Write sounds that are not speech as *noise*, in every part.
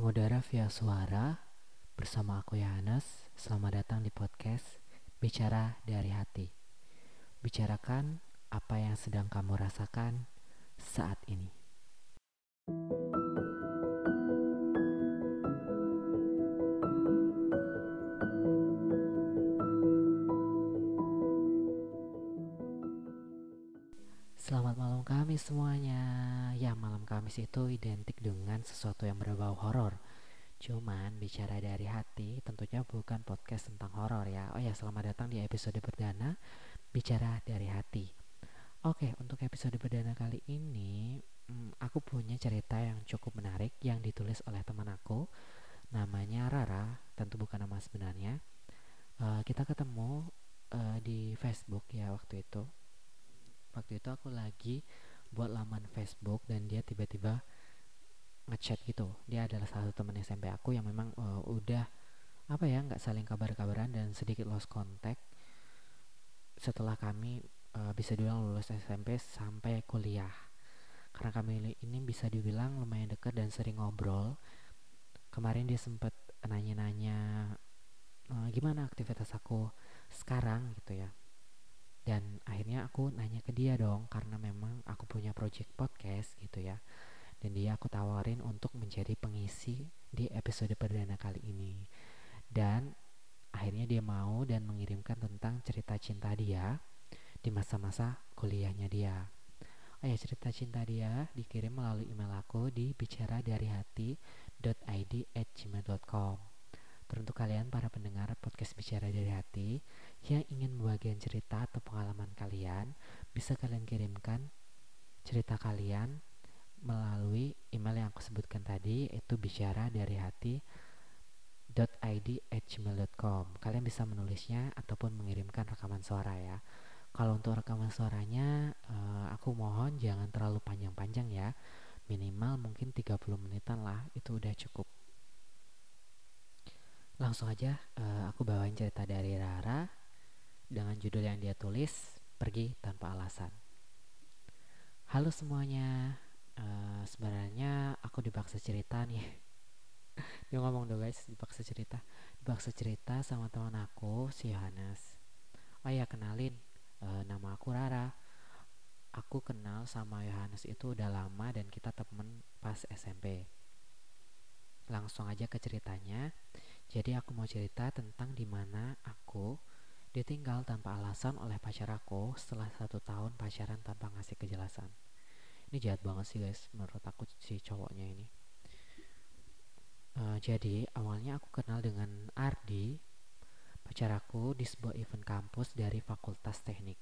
Mengudara via suara bersama aku Yohanes. Selamat datang di podcast Bicara dari Hati. Bicarakan apa yang sedang kamu rasakan saat ini. Selamat Kamis semuanya. Ya, malam Kamis itu identik dengan sesuatu yang berbau horor. Cuman bicara dari hati, tentunya bukan podcast tentang horor ya. Oh ya, selamat datang di episode perdana Bicara dari Hati. Oke, untuk episode perdana kali ini, hmm, aku punya cerita yang cukup menarik yang ditulis oleh teman aku. Namanya Rara, tentu bukan nama sebenarnya. Uh, kita ketemu uh, di Facebook ya waktu itu waktu itu aku lagi buat laman Facebook dan dia tiba-tiba ngechat gitu. Dia adalah salah satu teman SMP aku yang memang uh, udah apa ya nggak saling kabar-kabaran dan sedikit lost contact setelah kami uh, bisa dibilang lulus SMP sampai kuliah. Karena kami ini bisa dibilang lumayan dekat dan sering ngobrol. Kemarin dia sempat nanya-nanya uh, gimana aktivitas aku sekarang? Gitu ya dan akhirnya aku nanya ke dia dong karena memang aku punya project podcast gitu ya. Dan dia aku tawarin untuk menjadi pengisi di episode perdana kali ini. Dan akhirnya dia mau dan mengirimkan tentang cerita cinta dia di masa-masa kuliahnya dia. Oh ya cerita cinta dia dikirim melalui email aku di bicara dari hati.id at gmail.com Teruntuk kalian para pendengar podcast Bicara dari Hati yang ingin membagikan cerita atau pengalaman kalian, bisa kalian kirimkan cerita kalian melalui email yang aku sebutkan tadi yaitu bicara dari hati .id@gmail.com. Kalian bisa menulisnya ataupun mengirimkan rekaman suara ya. Kalau untuk rekaman suaranya uh, aku mohon jangan terlalu panjang-panjang ya. Minimal mungkin 30 menitan lah, itu udah cukup. Langsung aja uh, aku bawain cerita dari Rara dengan judul yang dia tulis Pergi Tanpa Alasan. Halo semuanya, uh, sebenarnya aku dipaksa cerita nih. *laughs* dia ngomong dong guys, dipaksa cerita. Dipaksa cerita sama teman aku, si Yohanes. Oh ya kenalin, uh, nama aku Rara. Aku kenal sama Yohanes itu udah lama dan kita temen pas SMP. Langsung aja ke ceritanya. Jadi aku mau cerita tentang di mana aku ditinggal tanpa alasan oleh pacar aku setelah satu tahun pacaran tanpa ngasih kejelasan. Ini jahat banget sih guys menurut aku si cowoknya ini. Uh, jadi awalnya aku kenal dengan Ardi, pacar aku di sebuah event kampus dari Fakultas Teknik.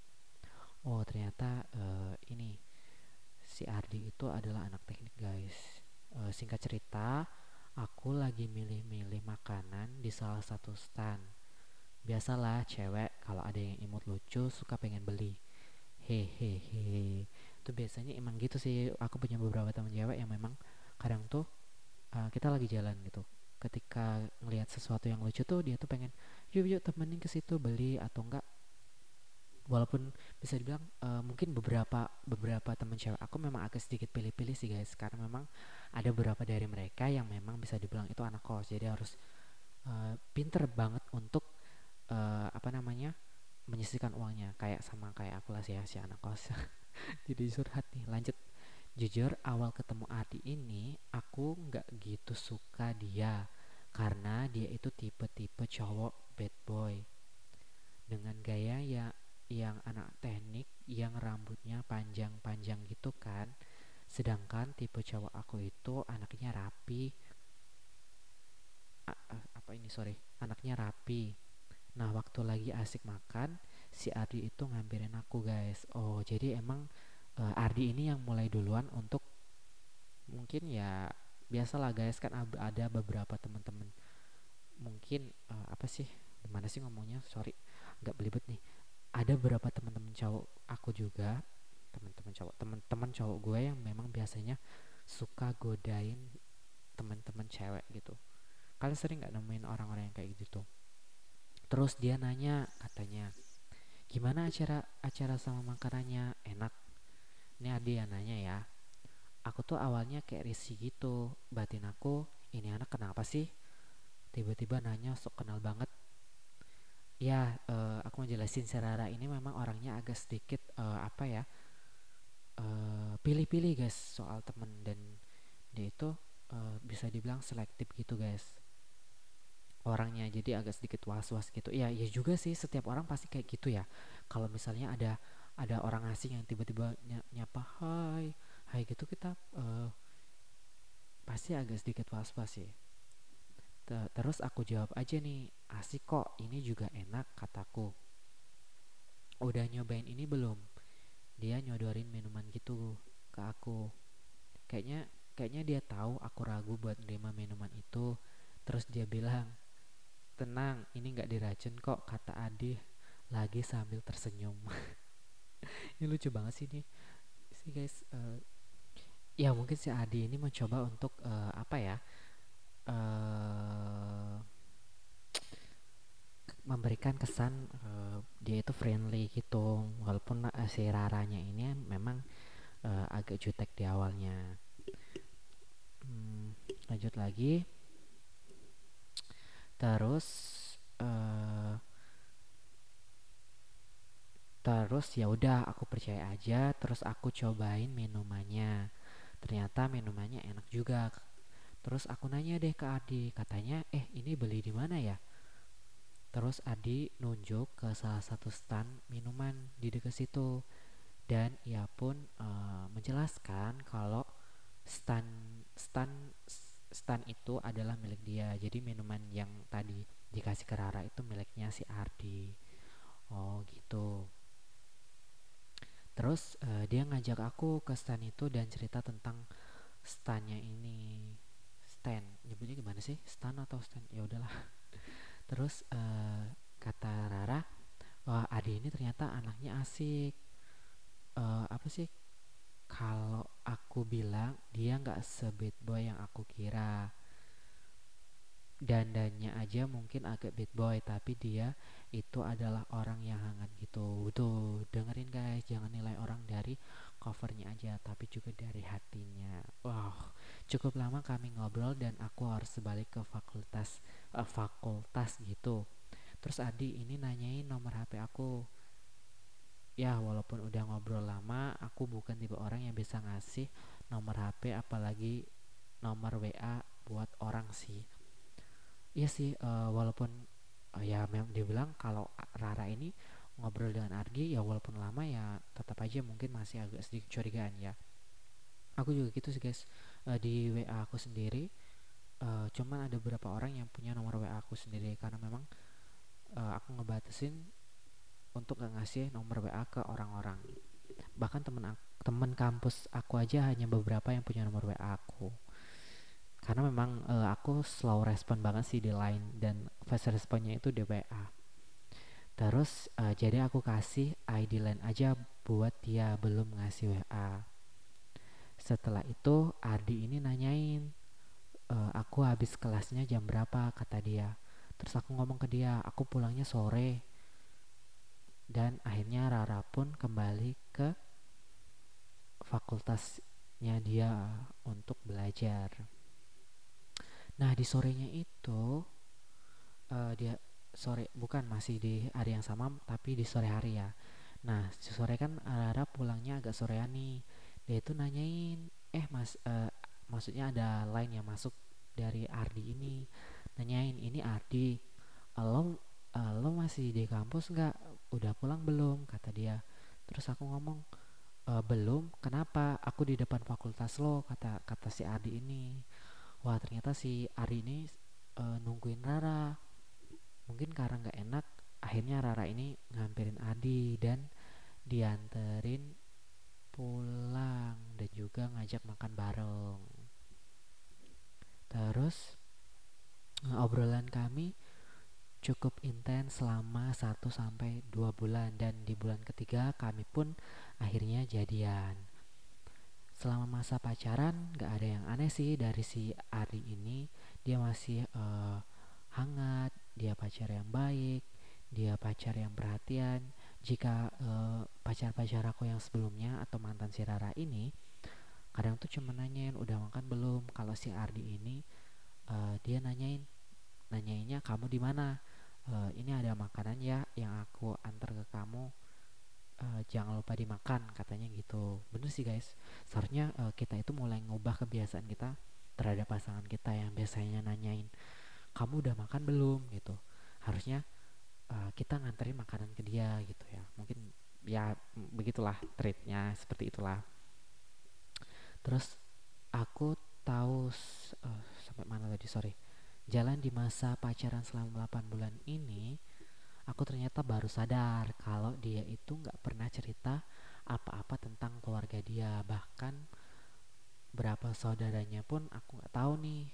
Oh ternyata uh, ini si Ardi itu adalah anak teknik guys. Uh, singkat cerita, aku lagi milih-milih makanan di salah satu stand. Biasalah cewek kalau ada yang imut lucu suka pengen beli. Hehehe. Itu biasanya emang gitu sih. Aku punya beberapa teman cewek yang memang kadang tuh uh, kita lagi jalan gitu. Ketika ngelihat sesuatu yang lucu tuh dia tuh pengen yuk yuk temenin ke situ beli atau enggak walaupun bisa dibilang uh, mungkin beberapa beberapa teman cewek aku memang agak sedikit pilih-pilih sih guys. Karena memang ada beberapa dari mereka yang memang bisa dibilang itu anak kos. Jadi harus uh, pinter banget untuk uh, apa namanya menyisihkan uangnya. Kayak sama kayak aku lah sih ya si anak kos. *laughs* Jadi surhat nih lanjut. Jujur awal ketemu Adi ini aku nggak gitu suka dia. Karena dia itu tipe-tipe cowok bad boy. Dengan gaya ya yang anak teknik yang rambutnya panjang-panjang gitu kan. Sedangkan tipe cowok aku itu anaknya rapi. A apa ini sorry anaknya rapi. Nah waktu lagi asik makan si Ardi itu ngambilin aku guys. Oh jadi emang uh, Ardi ini yang mulai duluan untuk mungkin ya biasalah guys kan ada beberapa teman-teman. Mungkin uh, apa sih? Gimana sih ngomongnya? Sorry nggak belibet nih ada beberapa teman-teman cowok aku juga teman-teman cowok teman-teman cowok gue yang memang biasanya suka godain teman-teman cewek gitu. Kalian sering nggak nemuin orang-orang yang kayak gitu terus dia nanya katanya gimana acara acara sama makanannya? Enak? Ini Adi yang nanya ya. Aku tuh awalnya kayak risih gitu. Batin aku ini anak apa sih? Tiba-tiba nanya sok kenal banget ya uh, aku mau jelasin si Rara ini memang orangnya agak sedikit uh, apa ya pilih-pilih uh, guys soal temen. Dan dia itu uh, bisa dibilang selektif gitu guys. Orangnya jadi agak sedikit was-was gitu. Ya ya juga sih setiap orang pasti kayak gitu ya. Kalau misalnya ada ada orang asing yang tiba-tiba nyapa hai hai gitu kita uh, pasti agak sedikit was-was sih terus aku jawab aja nih asik kok ini juga enak kataku. Udah nyobain ini belum? Dia nyodorin minuman gitu ke aku. Kayaknya kayaknya dia tahu aku ragu buat nerima minuman itu. Terus dia bilang tenang ini nggak diracun kok kata Adi lagi sambil tersenyum. *laughs* Ini lucu banget sih nih sih guys uh, ya mungkin si Adi ini mencoba untuk uh, apa ya uh, memberikan kesan uh, dia itu friendly gitu. Walaupun uh, si Raranya ini memang uh, agak jutek di awalnya. Hmm, lanjut lagi. Terus uh, terus ya udah aku percaya aja. Terus aku cobain minumannya. Ternyata minumannya enak juga Terus aku nanya deh ke Adi, katanya, eh ini beli di mana ya? Terus Adi nunjuk ke salah satu stand minuman di dekat situ. Dan ia pun uh, menjelaskan kalau stand stand stand itu adalah milik dia. Jadi minuman yang tadi dikasih ke Rara itu miliknya si Ardi. Oh gitu. Terus uh, dia ngajak aku ke stand itu dan cerita tentang standnya ini stand. Nyebutnya gimana sih? Stand atau stand? Ya udahlah. *laughs* Terus uh, kata Rara wah Adi ini ternyata anaknya asik. Uh, apa sih? Kalau aku bilang dia nggak sebit boy yang aku kira. Dandannya aja mungkin agak bad boy tapi dia itu adalah orang yang hangat gitu. Tuh dengerin guys. Jangan nilai orang dari covernya aja tapi juga dari hatinya. Wow cukup lama kami ngobrol dan aku harus balik ke fakultas uh, fakultas gitu. Terus Adi ini nanyain nomor HP aku. Ya walaupun udah ngobrol lama aku bukan tipe orang yang bisa ngasih nomor HP apalagi nomor WA buat orang sih. Iya sih uh, walaupun uh, ya memang dibilang kalau Rara ini ngobrol dengan Argi ya walaupun lama ya tetap aja mungkin masih agak sedikit curigaan ya aku juga gitu sih guys. Uh, di WA aku sendiri uh, cuman ada beberapa orang yang punya nomor WA aku sendiri. Karena memang uh, aku ngebatasin untuk gak ngasih nomor WA ke orang-orang. Bahkan temen temen kampus aku aja hanya beberapa yang punya nomor WA aku. Karena memang uh, aku slow respon banget sih di line dan fast responnya itu di WA terus uh, jadi aku kasih ID line aja buat dia belum ngasih WA setelah itu Ardi ini nanyain e, aku habis kelasnya jam berapa kata dia terus aku ngomong ke dia aku pulangnya sore dan akhirnya Rara pun kembali ke fakultasnya dia untuk belajar Nah di sorenya itu uh, dia sore bukan masih di hari yang sama tapi di sore hari ya. Nah sore kan Rara pulangnya agak sorean nih. Dia itu nanyain, eh mas, uh, maksudnya ada lain yang masuk dari Ardi ini. Nanyain ini Ardi, lo uh, lo masih di kampus nggak? Udah pulang belum? Kata dia. Terus aku ngomong e, belum. Kenapa? Aku di depan fakultas lo kata kata si Ardi ini wah ternyata si Ari ini uh, nungguin Rara mungkin karena nggak enak akhirnya Rara ini ngampirin Adi dan dianterin pulang dan juga ngajak makan bareng. Terus obrolan kami cukup intens selama 1 sampai 2 bulan dan di bulan ketiga kami pun akhirnya jadian. Selama masa pacaran gak ada yang aneh sih dari si Ari ini. Dia masih uh, hangat dia pacar yang baik dia pacar yang perhatian jika uh, pacar-pacar aku yang sebelumnya atau mantan si Rara ini kadang tuh cuma nanyain udah makan belum? Kalau si Ardi ini uh, dia nanyain nanyainnya kamu di mana? Uh, ini ada makanan ya yang aku antar ke kamu. Uh, jangan lupa dimakan katanya gitu. Bener sih guys. Seharusnya uh, kita itu mulai ngubah kebiasaan kita terhadap pasangan kita yang biasanya nanyain kamu udah makan belum? Gitu. Harusnya uh, kita nganterin makanan ke dia gitu ya. Mungkin ya begitulah treatnya seperti itulah. Terus aku tahu uh, sampai mana tadi sorry. Jalan di masa pacaran selama 8 bulan ini aku ternyata baru sadar kalau dia itu nggak pernah cerita apa-apa tentang keluarga dia. Bahkan berapa saudaranya pun aku nggak tahu nih.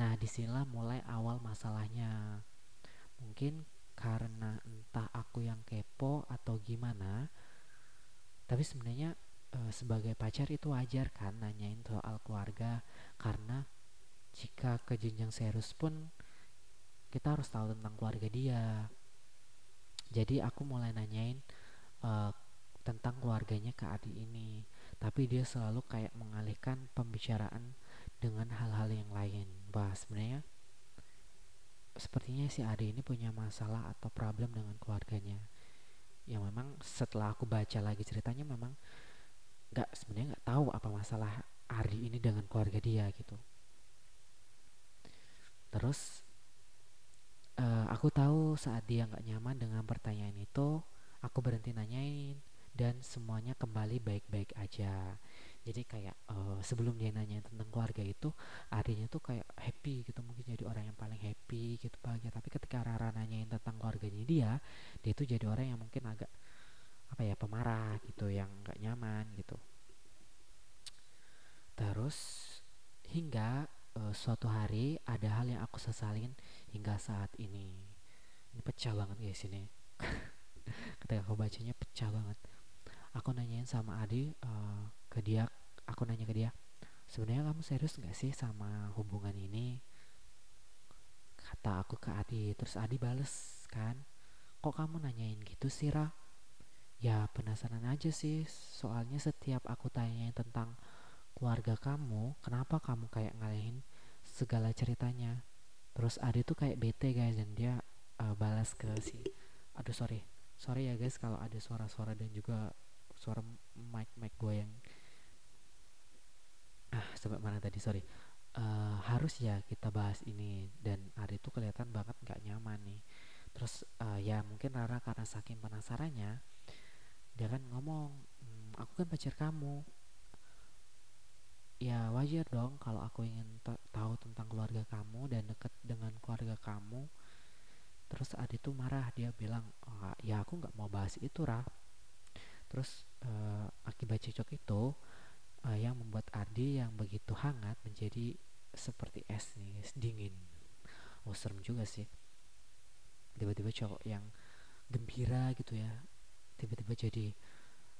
Nah di sinilah mulai awal masalahnya. Mungkin karena entah aku yang kepo atau gimana tapi sebenarnya e, sebagai pacar itu wajar kan nanyain soal keluarga karena jika ke jenjang serius pun kita harus tahu tentang keluarga dia. Jadi aku mulai nanyain uh, tentang keluarganya ke Adi ini tapi dia selalu kayak mengalihkan pembicaraan dengan hal-hal yang lain. Bah sebenarnya sepertinya si Adi ini punya masalah atau problem dengan keluarganya yang memang setelah aku baca lagi ceritanya memang nggak sebenarnya nggak tahu apa masalah Ardi ini dengan keluarga dia gitu Terus uh, aku tahu saat dia nggak nyaman dengan pertanyaan itu, aku berhenti nanyain dan semuanya kembali baik-baik aja. Jadi kayak uh, sebelum dia nanya tentang keluarga itu, artinya tuh kayak happy gitu, mungkin jadi orang yang paling happy gitu bahagia. Tapi ketika Rara nanyain tentang keluarganya dia, dia itu jadi orang yang mungkin agak apa ya pemarah gitu, yang nggak nyaman gitu. Terus hingga uh, suatu hari ada hal yang aku sesalin hingga saat ini ini pecah banget guys ini *laughs* ketika aku bacanya pecah banget aku nanyain sama Adi uh, ke dia aku nanya ke dia sebenarnya kamu serius nggak sih sama hubungan ini? Kata aku ke Adi terus Adi bales kan kok kamu nanyain gitu sih Ra? Ya penasaran aja sih soalnya setiap aku tanyain tentang keluarga kamu kenapa kamu kayak ngalahin segala ceritanya? Terus Ade tuh kayak bete guys dan dia uh, balas ke si aduh sorry sorry ya guys kalau ada suara-suara dan juga suara mic mic gue yang ah sampai mana tadi? Sorry. Uh, harus ya kita bahas ini dan Ade tuh kelihatan banget nggak nyaman nih. Terus uh, ya mungkin Rara karena saking penasarannya dia kan ngomong mmm, aku kan pacar kamu. Ya wajar dong kalau aku ingin tahu tentang keluarga kamu dan deket dengan keluarga kamu. Terus Adi tuh marah dia bilang oh, ya aku nggak mau bahas itu Rah terus uh, akibat cocok itu uh, yang membuat Adi yang begitu hangat menjadi seperti es nih es dingin. Oh serem juga sih. Tiba-tiba cowok yang gembira gitu ya tiba-tiba jadi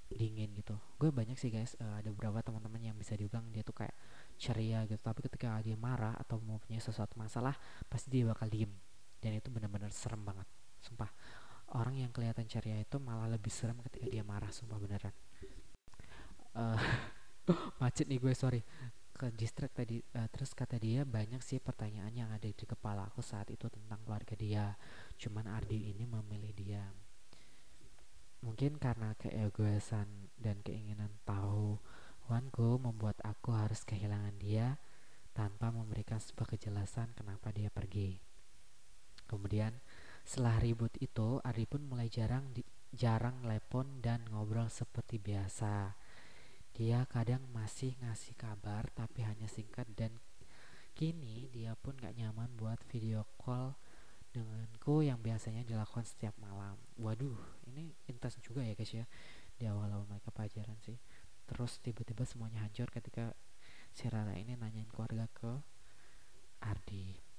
dingin gitu. Gue banyak sih guys uh, ada beberapa teman-teman yang bisa dibilang dia tuh kayak ceria gitu. Tapi ketika dia marah atau mau punya sesuatu masalah pasti dia bakal diem. Dan itu benar-benar serem banget sumpah orang yang kelihatan ceria itu malah lebih serem ketika dia marah sumpah beneran. Uh, *laughs* macet nih gue sorry. Ke distract tadi uh, terus kata dia banyak sih pertanyaan yang ada di kepala aku saat itu tentang keluarga dia. Cuman Ardi ini memilih diam. Mungkin karena keegoisan dan keinginan tahu Wanku membuat aku harus kehilangan dia tanpa memberikan sebuah kejelasan kenapa dia pergi. Kemudian setelah ribut itu, Ari pun mulai jarang di, jarang telepon dan ngobrol seperti biasa. Dia kadang masih ngasih kabar tapi hanya singkat dan kini dia pun gak nyaman buat video call denganku yang biasanya dilakukan setiap malam. Waduh, ini intens juga ya guys ya di awal-awal mereka pacaran sih. Terus tiba-tiba semuanya hancur ketika si Rara ini nanyain keluarga ke Ardi.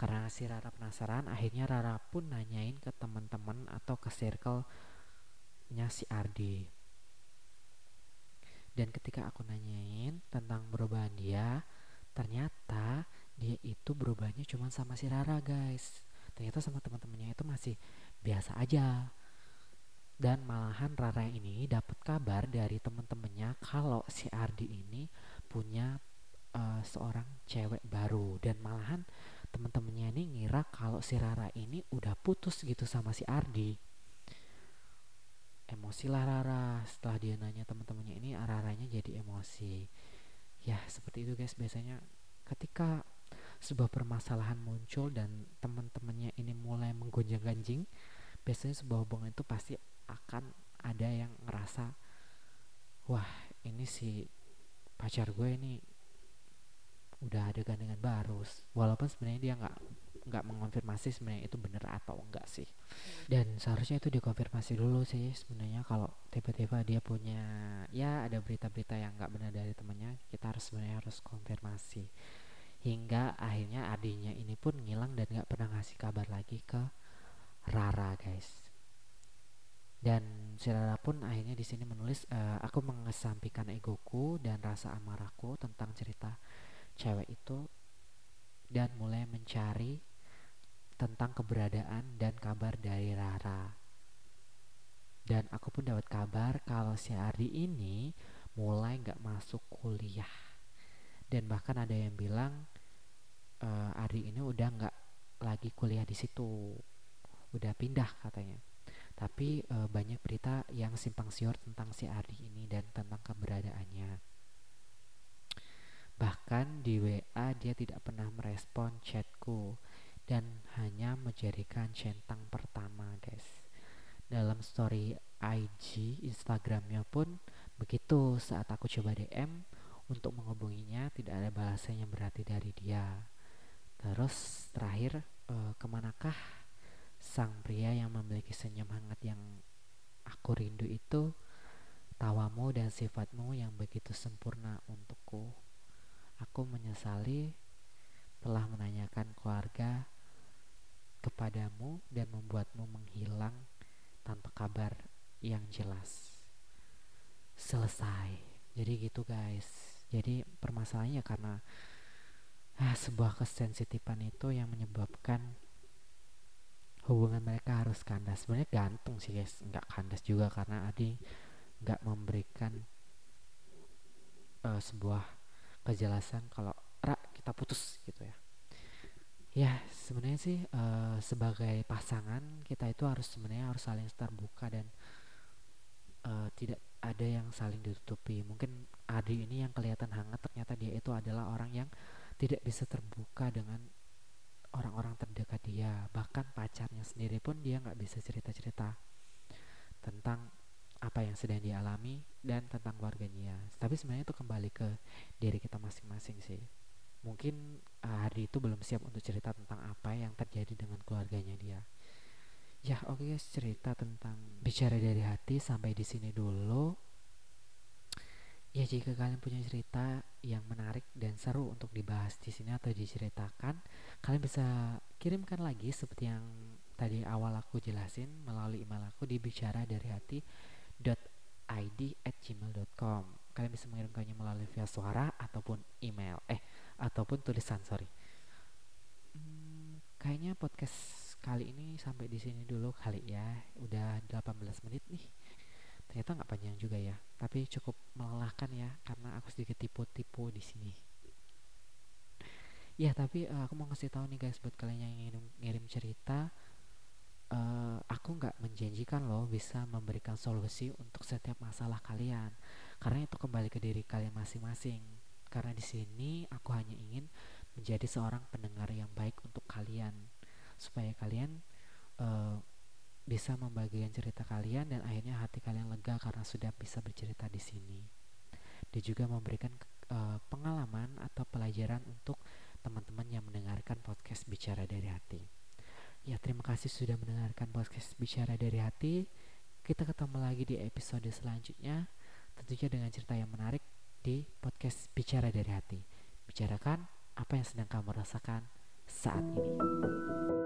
Karena si Rara penasaran, akhirnya Rara pun nanyain ke teman-teman atau ke circle-nya si Ardi. Dan ketika aku nanyain tentang perubahan dia, ternyata dia itu berubahnya cuma sama si Rara guys. Ternyata sama teman-temannya itu masih biasa aja. Dan malahan Rara ini dapat kabar dari teman-temannya kalau si Ardi ini punya uh, seorang cewek baru. Dan malahan teman-temannya ini ngira kalau si Rara ini udah putus gitu sama si Ardi. Emosi lah Rara. Setelah dia nanya teman-temannya ini Raranya jadi emosi. Ya seperti itu guys. Biasanya ketika sebuah permasalahan muncul dan teman-temannya ini mulai menggonjang-ganjing biasanya sebuah hubungan itu pasti akan ada yang ngerasa wah ini si pacar gue ini udah ada gandengan baru. Walaupun sebenarnya dia nggak nggak mengonfirmasi sebenarnya itu bener atau enggak sih. Dan seharusnya itu dikonfirmasi dulu sih sebenarnya kalau tiba-tiba dia punya ya ada berita-berita yang nggak benar dari temannya kita harus sebenarnya harus konfirmasi. Hingga akhirnya adiknya ini pun ngilang dan nggak pernah ngasih kabar lagi ke Rara guys. Dan si Rara pun akhirnya di sini menulis uh, aku mengesampingkan egoku dan rasa amarahku tentang cerita cewek itu dan mulai mencari tentang keberadaan dan kabar dari Rara. Dan aku pun dapat kabar kalau si Ardi ini mulai nggak masuk kuliah. Dan bahkan ada yang bilang uh, Ari ini udah nggak lagi kuliah di situ. Udah pindah katanya. Tapi uh, banyak berita yang simpang siur tentang si Ari ini dan tentang keberadaannya bahkan di WA dia tidak pernah merespon chatku dan hanya menjadikan centang pertama guys dalam story IG Instagramnya pun begitu saat aku coba DM untuk menghubunginya tidak ada balasan yang berarti dari dia. Terus terakhir e, ke manakah sang pria yang memiliki senyum hangat yang aku rindu itu tawamu dan sifatmu yang begitu sempurna untukku. Aku menyesali telah menanyakan keluarga kepadamu dan membuatmu menghilang tanpa kabar yang jelas. Selesai. Jadi gitu guys jadi permasalahannya karena ah, sebuah kesensitifan itu yang menyebabkan hubungan mereka harus kandas sebenarnya gantung sih guys nggak kandas juga karena Adi nggak memberikan uh, sebuah kejelasan kalau ra kita putus gitu ya. Ya sebenarnya sih uh, sebagai pasangan kita itu harus sebenarnya harus saling terbuka dan uh, tidak ada yang saling ditutupi. Mungkin Adi ini yang kelihatan hangat ternyata dia itu adalah orang yang tidak bisa terbuka dengan orang-orang terdekat dia. Bahkan pacarnya sendiri pun dia nggak bisa cerita-cerita tentang apa yang sedang dialami dan tentang keluarganya. Tapi sebenarnya itu kembali ke diri kita masing-masing sih. Mungkin uh, Adi itu belum siap untuk cerita tentang apa yang terjadi dengan keluarganya dia. Ya oke okay guys cerita tentang bicara dari hati sampai di sini dulu. Ya jika kalian punya cerita yang menarik dan seru untuk dibahas di sini atau diceritakan, kalian bisa kirimkan lagi seperti yang tadi awal aku jelasin melalui email aku di bicara dari hati id gmail.com kalian bisa mengirimkannya melalui via suara ataupun email. Eh ataupun tulisan sorry. Hmm, kayaknya podcast kali ini sampai di sini dulu kali ya. Udah 18 menit nih. Ternyata nggak panjang juga ya. Tapi cukup melelahkan ya karena aku sedikit tipu-tipu di sini. Ya tapi uh, aku mau ngasih tahu nih guys buat kalian yang ingin ngirim cerita uh, aku nggak menjanjikan loh bisa memberikan solusi untuk setiap masalah kalian karena itu kembali ke diri kalian masing-masing karena di sini aku hanya ingin menjadi seorang pendengar yang baik untuk kalian supaya kalian uh, bisa membagikan cerita kalian dan akhirnya hati kalian lega karena sudah bisa bercerita di sini. Dia juga memberikan uh, pengalaman atau pelajaran untuk teman-teman yang mendengarkan podcast Bicara dari Hati. Ya, terima kasih sudah mendengarkan podcast Bicara dari Hati. Kita ketemu lagi di episode selanjutnya, tentunya dengan cerita yang menarik di podcast Bicara dari Hati. Bicarakan apa yang sedang kamu rasakan saat ini.